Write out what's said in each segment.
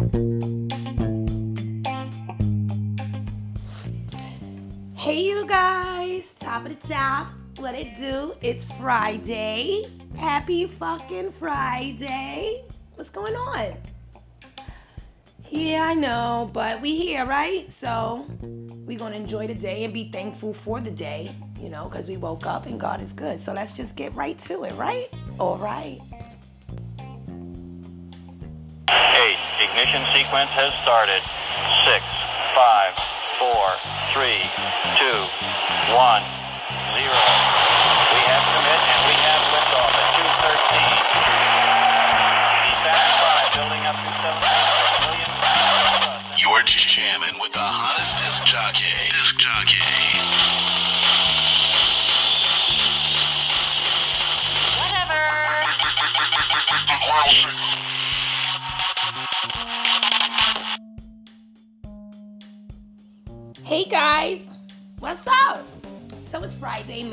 Hey, you guys, top of the top. What it do? It's Friday. Happy fucking Friday. What's going on? Yeah, I know, but we here, right? So we're gonna enjoy the day and be thankful for the day, you know, because we woke up and God is good. So let's just get right to it, right? All right. Ignition sequence has started. Six, five, four, three, two, one, zero.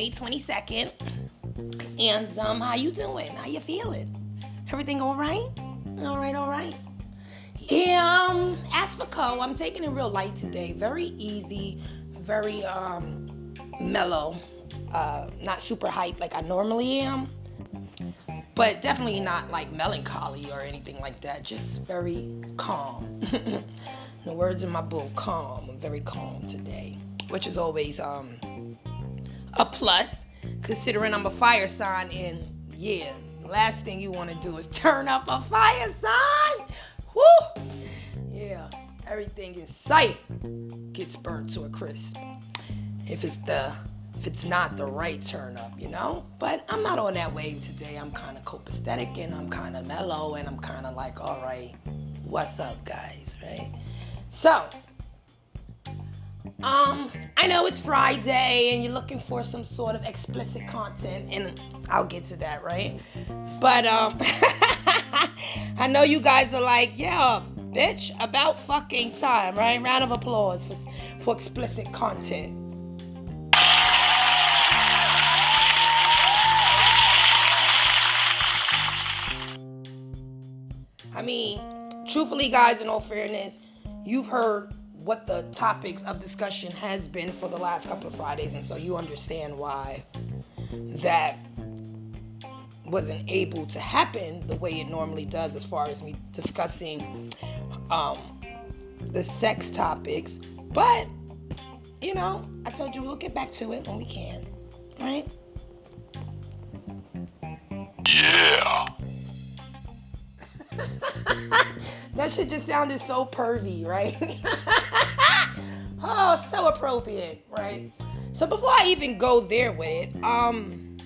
May 22nd. And um, how you doing? How you feeling? Everything all right? All right, all right. Yeah, um, as for Co, I'm taking it real light today. Very easy, very um mellow. Uh, not super hype like I normally am. But definitely not like melancholy or anything like that. Just very calm. the words in my book, calm. I'm very calm today, which is always um a plus, considering I'm a fire sign. And yeah, last thing you want to do is turn up a fire sign. Woo! Yeah, everything in sight gets burnt to a crisp. If it's the if it's not the right turn up, you know? But I'm not on that wave today. I'm kind of copacetic and I'm kind of mellow and I'm kind of like, all right, what's up, guys, right? So, um, I know it's Friday and you're looking for some sort of explicit content, and I'll get to that, right? But um, I know you guys are like, yeah, bitch, about fucking time, right? Round of applause for for explicit content. I mean, truthfully, guys, in all fairness, you've heard what the topics of discussion has been for the last couple of Fridays, and so you understand why that wasn't able to happen the way it normally does as far as me discussing um, the sex topics. But, you know, I told you we'll get back to it when we can, right? Yeah. that shit just sounded so pervy, right? oh, so appropriate, right? So before I even go there with it, um,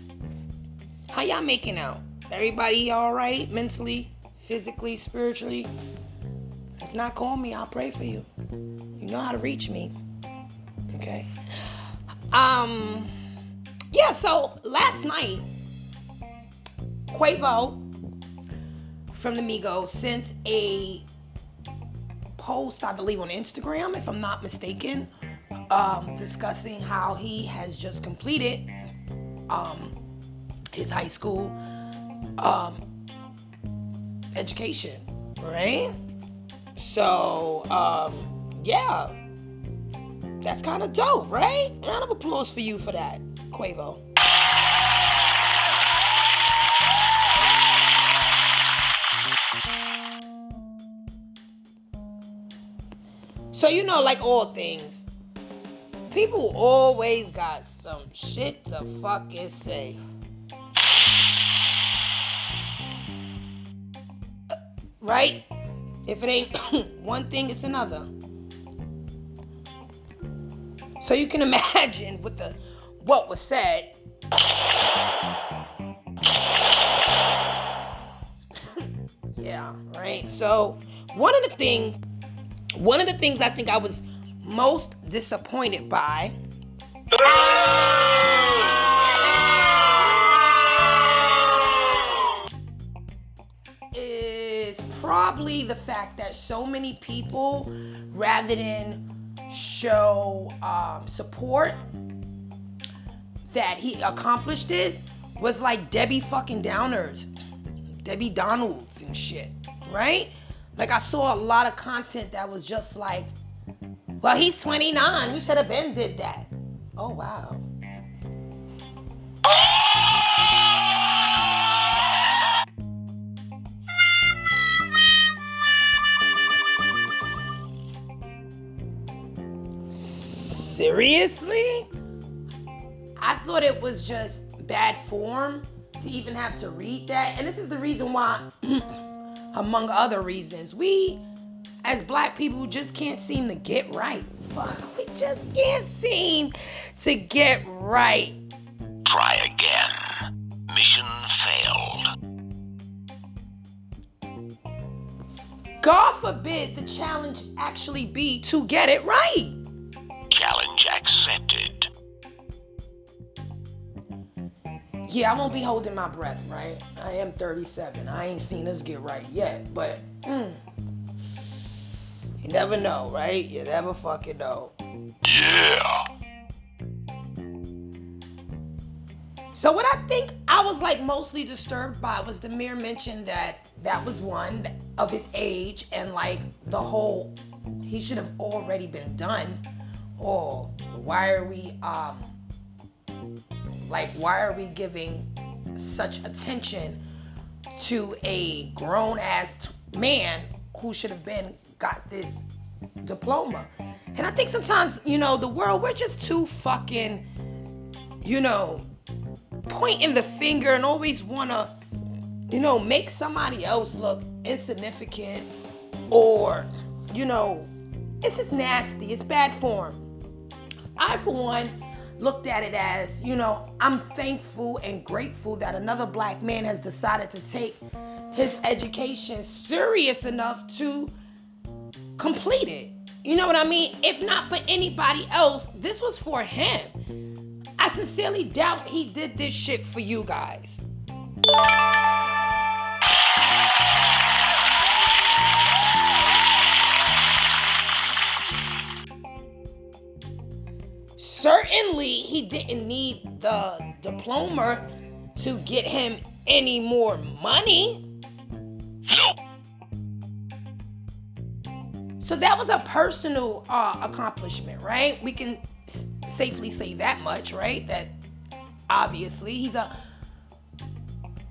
how y'all making out? Everybody all right mentally, physically, spiritually? If not, call me. I'll pray for you. You know how to reach me. Okay. Um. Yeah. So last night, Quavo from the Migos sent a post, I believe, on Instagram, if I'm not mistaken, um, discussing how he has just completed um, his high school um, education, right? So, um, yeah, that's kind of dope, right? Round of applause for you for that, Quavo. So you know, like all things, people always got some shit to fucking say. Uh, right? If it ain't one thing, it's another. So you can imagine with the what was said. yeah, right. So one of the things one of the things I think I was most disappointed by is probably the fact that so many people, rather than show um, support that he accomplished this, was like Debbie fucking Downers, Debbie Donalds and shit, right? Like I saw a lot of content that was just like, well, he's 29. He should have been did that. Oh wow. Seriously? I thought it was just bad form to even have to read that. And this is the reason why, among other reasons, we as black people just can't seem to get right. Fuck, we just can't seem to get right. Try again. Mission failed. God forbid the challenge actually be to get it right. Challenge accepted. Yeah, I won't be holding my breath, right? I am 37. I ain't seen us get right yet, but mm, you never know, right? You never fucking know. Yeah. So what I think I was like mostly disturbed by was the mere mention that that was one of his age and like the whole he should have already been done or why are we um like why are we giving such attention to a grown ass man who should have been got this diploma? And i think sometimes you know the world we're just too fucking you know pointing the finger and always want to you know make somebody else look insignificant or you know it's just nasty. It's bad form. I for one looked at it as you know i'm thankful and grateful that another black man has decided to take his education serious enough to complete it. You know what i mean? If not for anybody else this was for him. I sincerely doubt he did this shit for you guys. Certainly, he didn't need the diploma to get him any more money. So that was a personal uh, accomplishment, right? We can s- safely say that much, right? That obviously he's a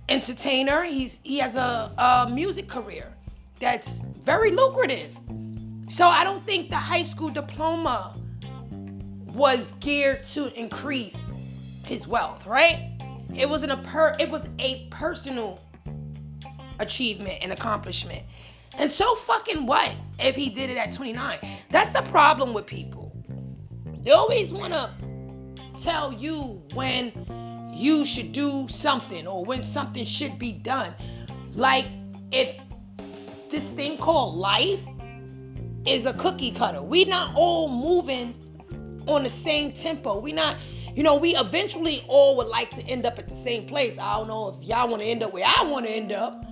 entertainer. He's he has a, a music career that's very lucrative. So I don't think the high school diploma was geared to increase his wealth, right? It wasn't a per it was a personal achievement and accomplishment. And so fucking what if he did it at 29? That's the problem with people. They always want to tell you when you should do something or when something should be done. Like if this thing called life is a cookie cutter. We not all moving on the same tempo. We not, you know, we eventually all would like to end up at the same place. I don't know if y'all want to end up where I want to end up.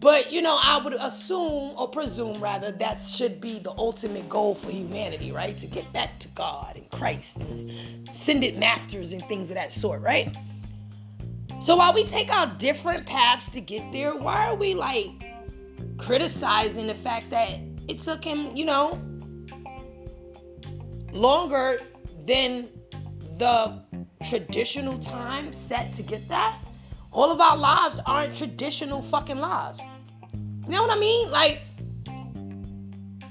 But you know, I would assume or presume rather that should be the ultimate goal for humanity, right? To get back to God and Christ and ascended masters and things of that sort, right? So while we take our different paths to get there, why are we like criticizing the fact that it took him, you know, longer than the traditional time set to get that? All of our lives aren't traditional fucking lives. You know what I mean? Like,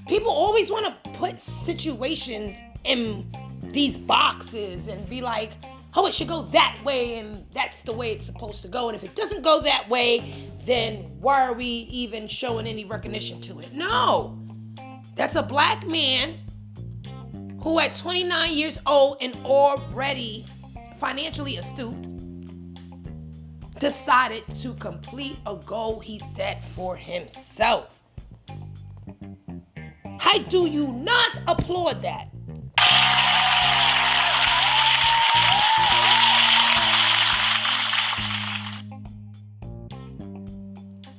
people always want to put situations in these boxes and be like, oh, it should go that way, and that's the way it's supposed to go. And if it doesn't go that way, then why are we even showing any recognition to it? No. That's a black man who, at 29 years old and already financially astute, decided to complete a goal he set for himself. How do you not applaud that?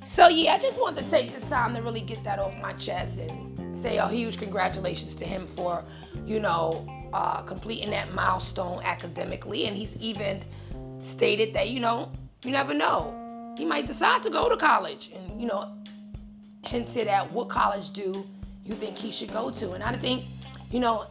So yeah, I just wanted to take the time to really get that off my chest and say a huge congratulations to him for, you know, uh, completing that milestone academically. And he's even stated that, you know, you never know. He might decide to go to college and, you know, hinted at what college do you think he should go to. And I think, you know,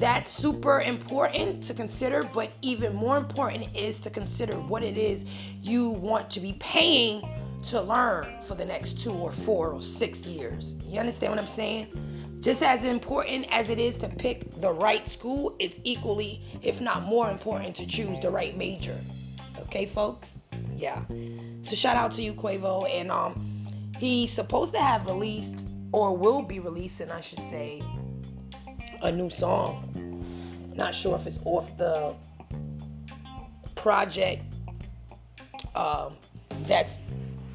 that's super important to consider, but even more important is to consider what it is you want to be paying to learn for the next two or four or six years. You understand what I'm saying? Just as important as it is to pick the right school, it's equally, if not more important, to choose the right major. Okay, folks? Yeah. So shout out to you, Quavo. And um, he's supposed to have released, or will be releasing, I should say, a new song. Not sure if it's off the project um, that's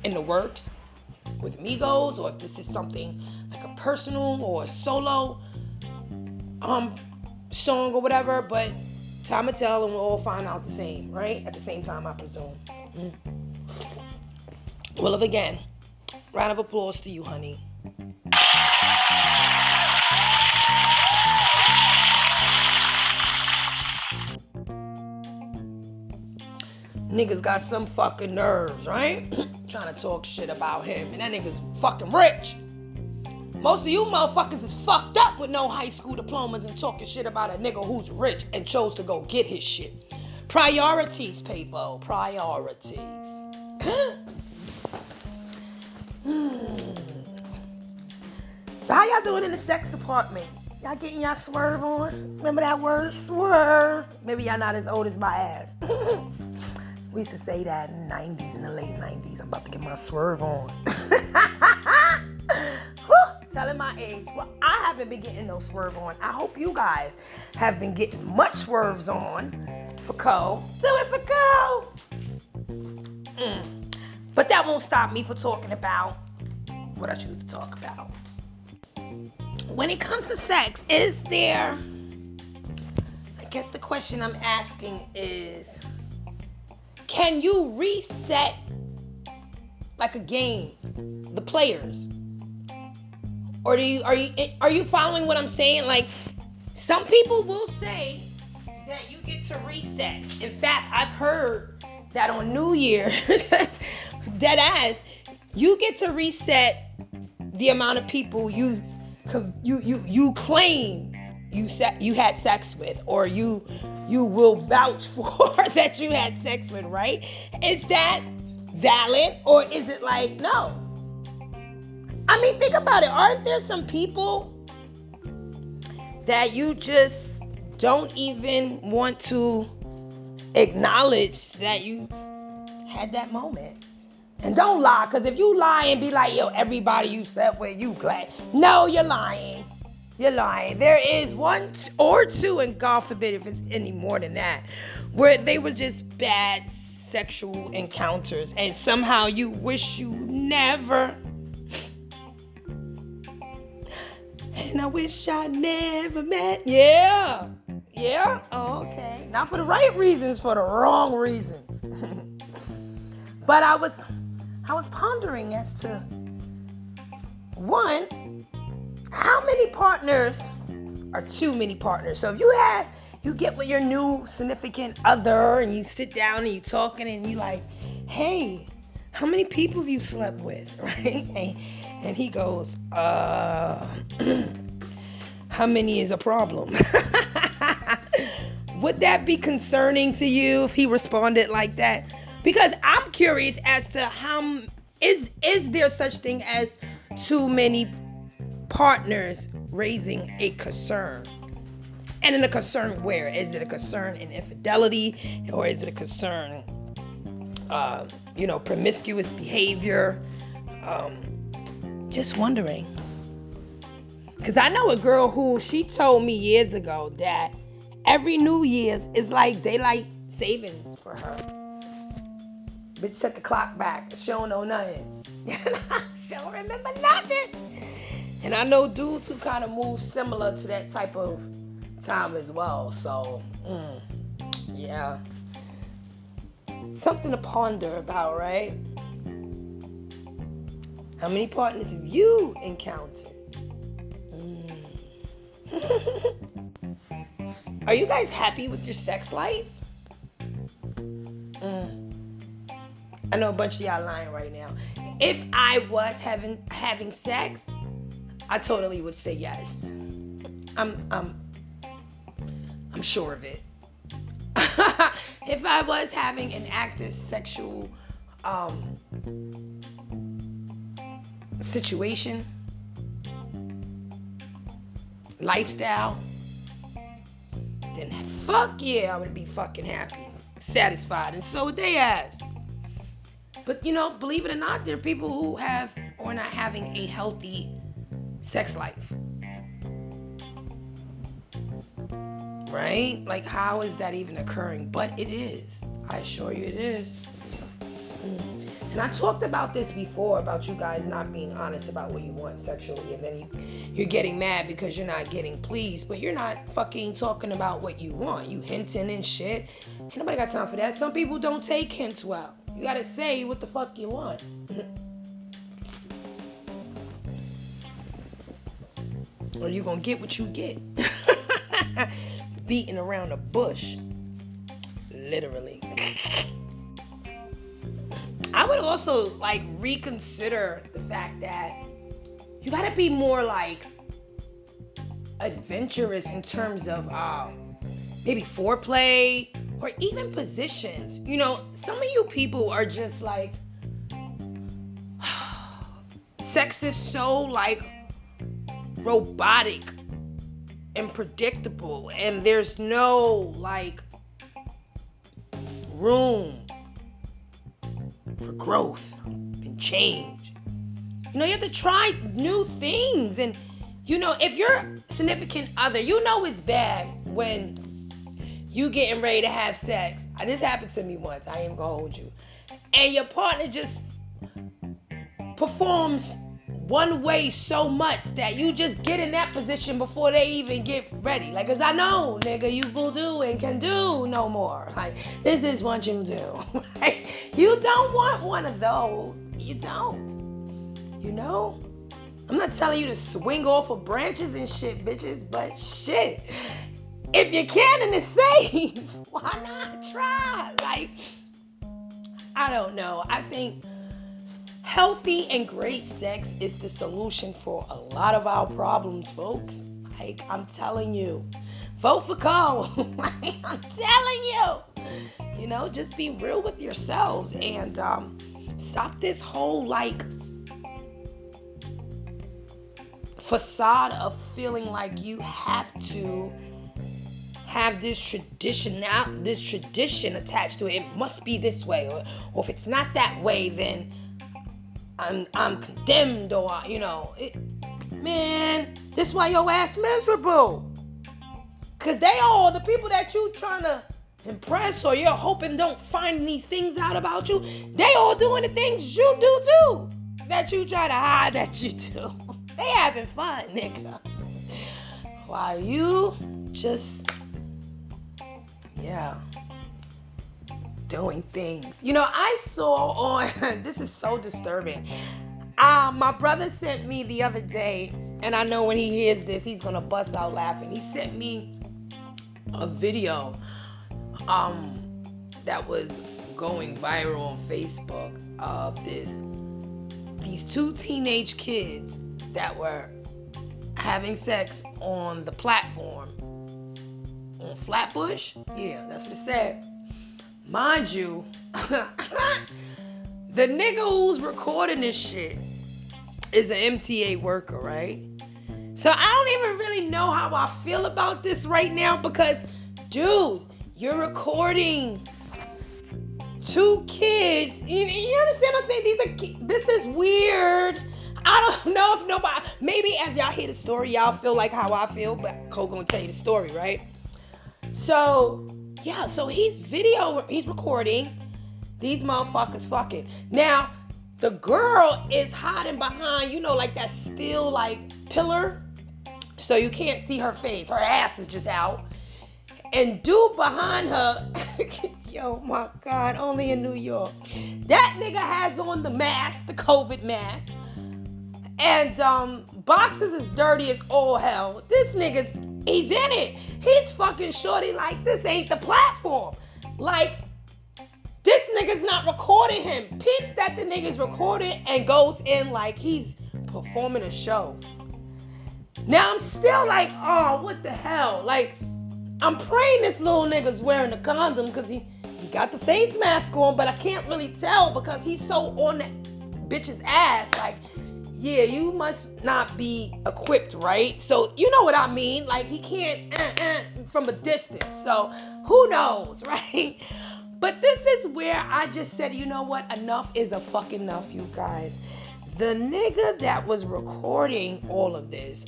in the works with Migos, or if this is something like a personal or a solo um song or whatever. But time to tell, and we'll all find out the same, right? At the same time, I presume. Mm. Well, if again, round of applause to you, honey. Niggas got some fucking nerves, right? Trying to talk shit about him. And that nigga's fucking rich. Most of you motherfuckers is fucked up with no high school diplomas and talking shit about a nigga who's rich and chose to go get his shit. Priorities, people. Priorities. hmm. So how y'all doing in the sex department? Y'all getting y'all swerve on? Remember that word? Swerve. Maybe y'all not as old as my ass. we used to say that in the 90s, in the late 90s. I'm about to get my swerve on. telling my age. Well, I haven't been getting no swerve on. I hope you guys have been getting much swerves on for Cole. Do it for Cole. Mm. But that won't stop me from talking about what I choose to talk about. When it comes to sex, is there, I guess the question I'm asking is, can you reset like a game, the players? Or do you are you are you following what I'm saying? Like some people will say that you get to reset. In fact, I've heard that on New Year, dead ass, you get to reset the amount of people you you you you claim you set you had sex with or you you will vouch for that you had sex with, right? Is that valid or is it like no? I mean, think about it. Aren't there some people that you just don't even want to acknowledge that you had that moment? And don't lie, because if you lie and be like, yo, everybody you slept with, you glad. No, you're lying. You're lying. There is one or two, and God forbid if it's any more than that, where they were just bad sexual encounters, and somehow you wish you never And I wish I never met. Yeah. Yeah. Oh, okay. Not for the right reasons, for the wrong reasons. but I was I was pondering as to one, how many partners are too many partners? So if you had you get with your new significant other and you sit down and you talking and you like, hey, how many people have you slept with? Right? And, and he goes, uh, how many is a problem? Would that be concerning to you if he responded like that? Because I'm curious as to how is is there such thing as too many partners raising a concern? And in a concern where? Is it a concern in infidelity or is it a concern, uh, you know, promiscuous behavior? Um, just wondering. Because I know a girl who she told me years ago that every New Year's is like daylight savings for her. Bitch set the clock back. She don't know nothing. she don't remember nothing. And I know dudes who kind of move similar to that type of time as well. So, mm, yeah. Something to ponder about, right? How many partners have you encountered? Mm. Are you guys happy with your sex life? Mm. I know a bunch of y'all lying right now. if I was having having sex, I totally would say yes. I'm I'm I'm sure of it. if I was having an active sexual um, situation, lifestyle, then fuck yeah, I would be fucking happy, satisfied, and so would they ask. But you know, believe it or not, there are people who have or not having a healthy sex life. Right? Like, how is that even occurring? But it is. I assure you it is. And I talked about this before about you guys not being honest about what you want sexually, and then you, you're getting mad because you're not getting pleased, but you're not fucking talking about what you want. You hinting and shit. Ain't nobody got time for that. Some people don't take hints well. You gotta say what the fuck you want. or you gonna get what you get. Beating around the bush. Literally. I would also like reconsider the fact that you gotta be more like adventurous in terms of um, maybe foreplay or even positions. You know, some of you people are just like sex is so like Mm-hmm. robotic and predictable and there's no like room for growth and change. You know, you have to try new things and you know, if your significant other, you know it's bad when you getting ready to have sex. Uh, this happened to me once. I ain't gonna hold you. And your partner just performs one way so much that you just get in that position before they even get ready. Like, cause I know, nigga, you will do and can do no more. Like, this is what you do. you don't want one of those. You don't. You know? I'm not telling you to swing off of branches and shit, bitches, but shit. If you can and it's safe, why not try? Like, I don't know. I think healthy and great sex is the solution for a lot of our problems, folks. Like, I'm telling you, vote for Cole. I'm telling you. You know, just be real with yourselves and um, stop this whole like facade of feeling like you have to have this tradition now this tradition attached to it it must be this way or, or if it's not that way then i'm i'm condemned or you know it, man this why your ass miserable. Because they all the people that you trying to impress or you're hoping don't find these things out about you they all doing the things you do too that you try to hide that you do. They having fun nigga. While you just yeah doing things you know i saw on this is so disturbing um my brother sent me the other day and i know when he hears this he's gonna bust out laughing he sent me a video um that was going viral on facebook of this these two teenage kids that were having sex on the platform on Flatbush. Yeah, that's what it said. Mind you, the nigga who's recording this shit is an MTA worker, right? So I don't even really know how I feel about this right now because, dude, you're recording two kids. You, you understand what I'm saying? These are this is weird. I don't know if nobody maybe as y'all hear the story, y'all feel like how I feel, but Cole gonna tell you the story, right? So yeah, so he's video, he's recording these motherfuckers fucking. Now, the girl is hiding behind, you know, like that steel like pillar. So you can't see her face. Her ass is just out. And dude behind her, yo, my God, only in New York. That nigga has on the mask, the COVID mask. And um, boxes is dirty as all hell. This nigga's he's in it. He's fucking shorty like this ain't the platform. Like, This nigga's not recording him. Peeps that the nigga's recording and goes in like he's performing a show. Now I'm still like, oh, what the hell? Like, I'm praying this little nigga's wearing a condom because he, he got the face mask on, but I can't really tell because he's so on that bitch's ass. Like, yeah, you must not be equipped, right? So you know what I mean. Like he can't uh, uh, from a distance. So who knows, right? But this is where I just said, you know what? Enough is a fucking enough, you guys. The nigga that was recording all of this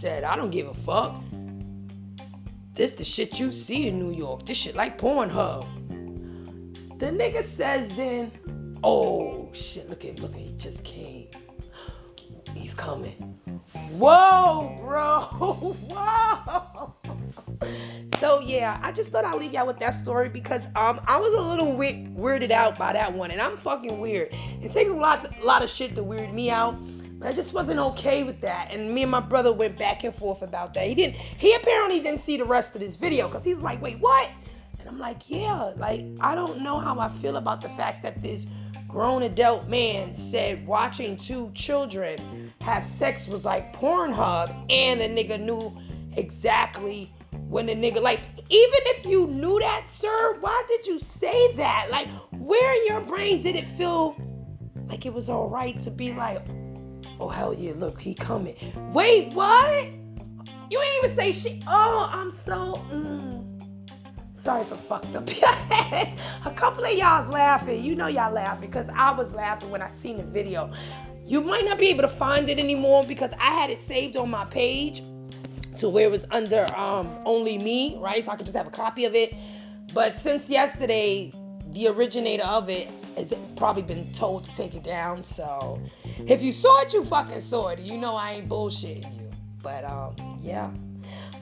said, I don't give a fuck. This the shit you see in New York. This shit like Pornhub. The nigga says then, oh shit, look at look at he just came. He's coming. Whoa, bro. Whoa. So yeah, I just thought I'd leave y'all with that story because um I was a little weird, weirded out by that one, and I'm fucking weird. It takes a lot, a lot of shit to weird me out. But I just wasn't okay with that, and me and my brother went back and forth about that. He didn't. He apparently didn't see the rest of this video because he's like, "Wait, what?" And I'm like, "Yeah, like I don't know how I feel about the fact that this grown adult man said watching two children have sex was like Pornhub, and the nigga knew exactly when the nigga like even if you knew that sir why did you say that? Like where in your brain did it feel like it was all right to be like oh hell yeah look he coming. Wait what? You ain't even say shit. Oh i'm so mm. Sorry for fucked up a couple of y'all's laughing you know y'all laughing because i was laughing when i seen the video you might not be able to find it anymore because i had it saved on my page to where it was under um, only me, right? So I could just have a copy of it. But since yesterday, the originator of it has probably been told to take it down. So if you saw it, you fucking saw it. You know I ain't bullshitting you. But um, yeah,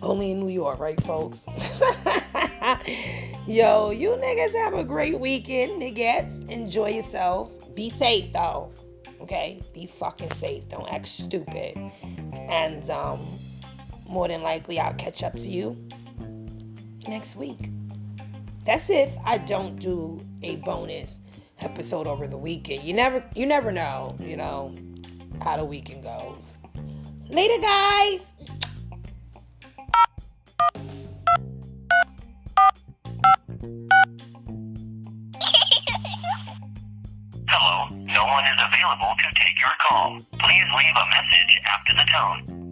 only in New York, right, folks? Yo, you niggas have a great weekend, niggas. Enjoy yourselves. Be safe though. Okay? Be fucking safe. Don't act stupid. And um more than likely I'll catch up to you next week. That's if I don't do a bonus episode over the weekend. You never you never know, you know, how the weekend goes. Later guys. Hello, no one is available to take your call. Please leave a message after the tone.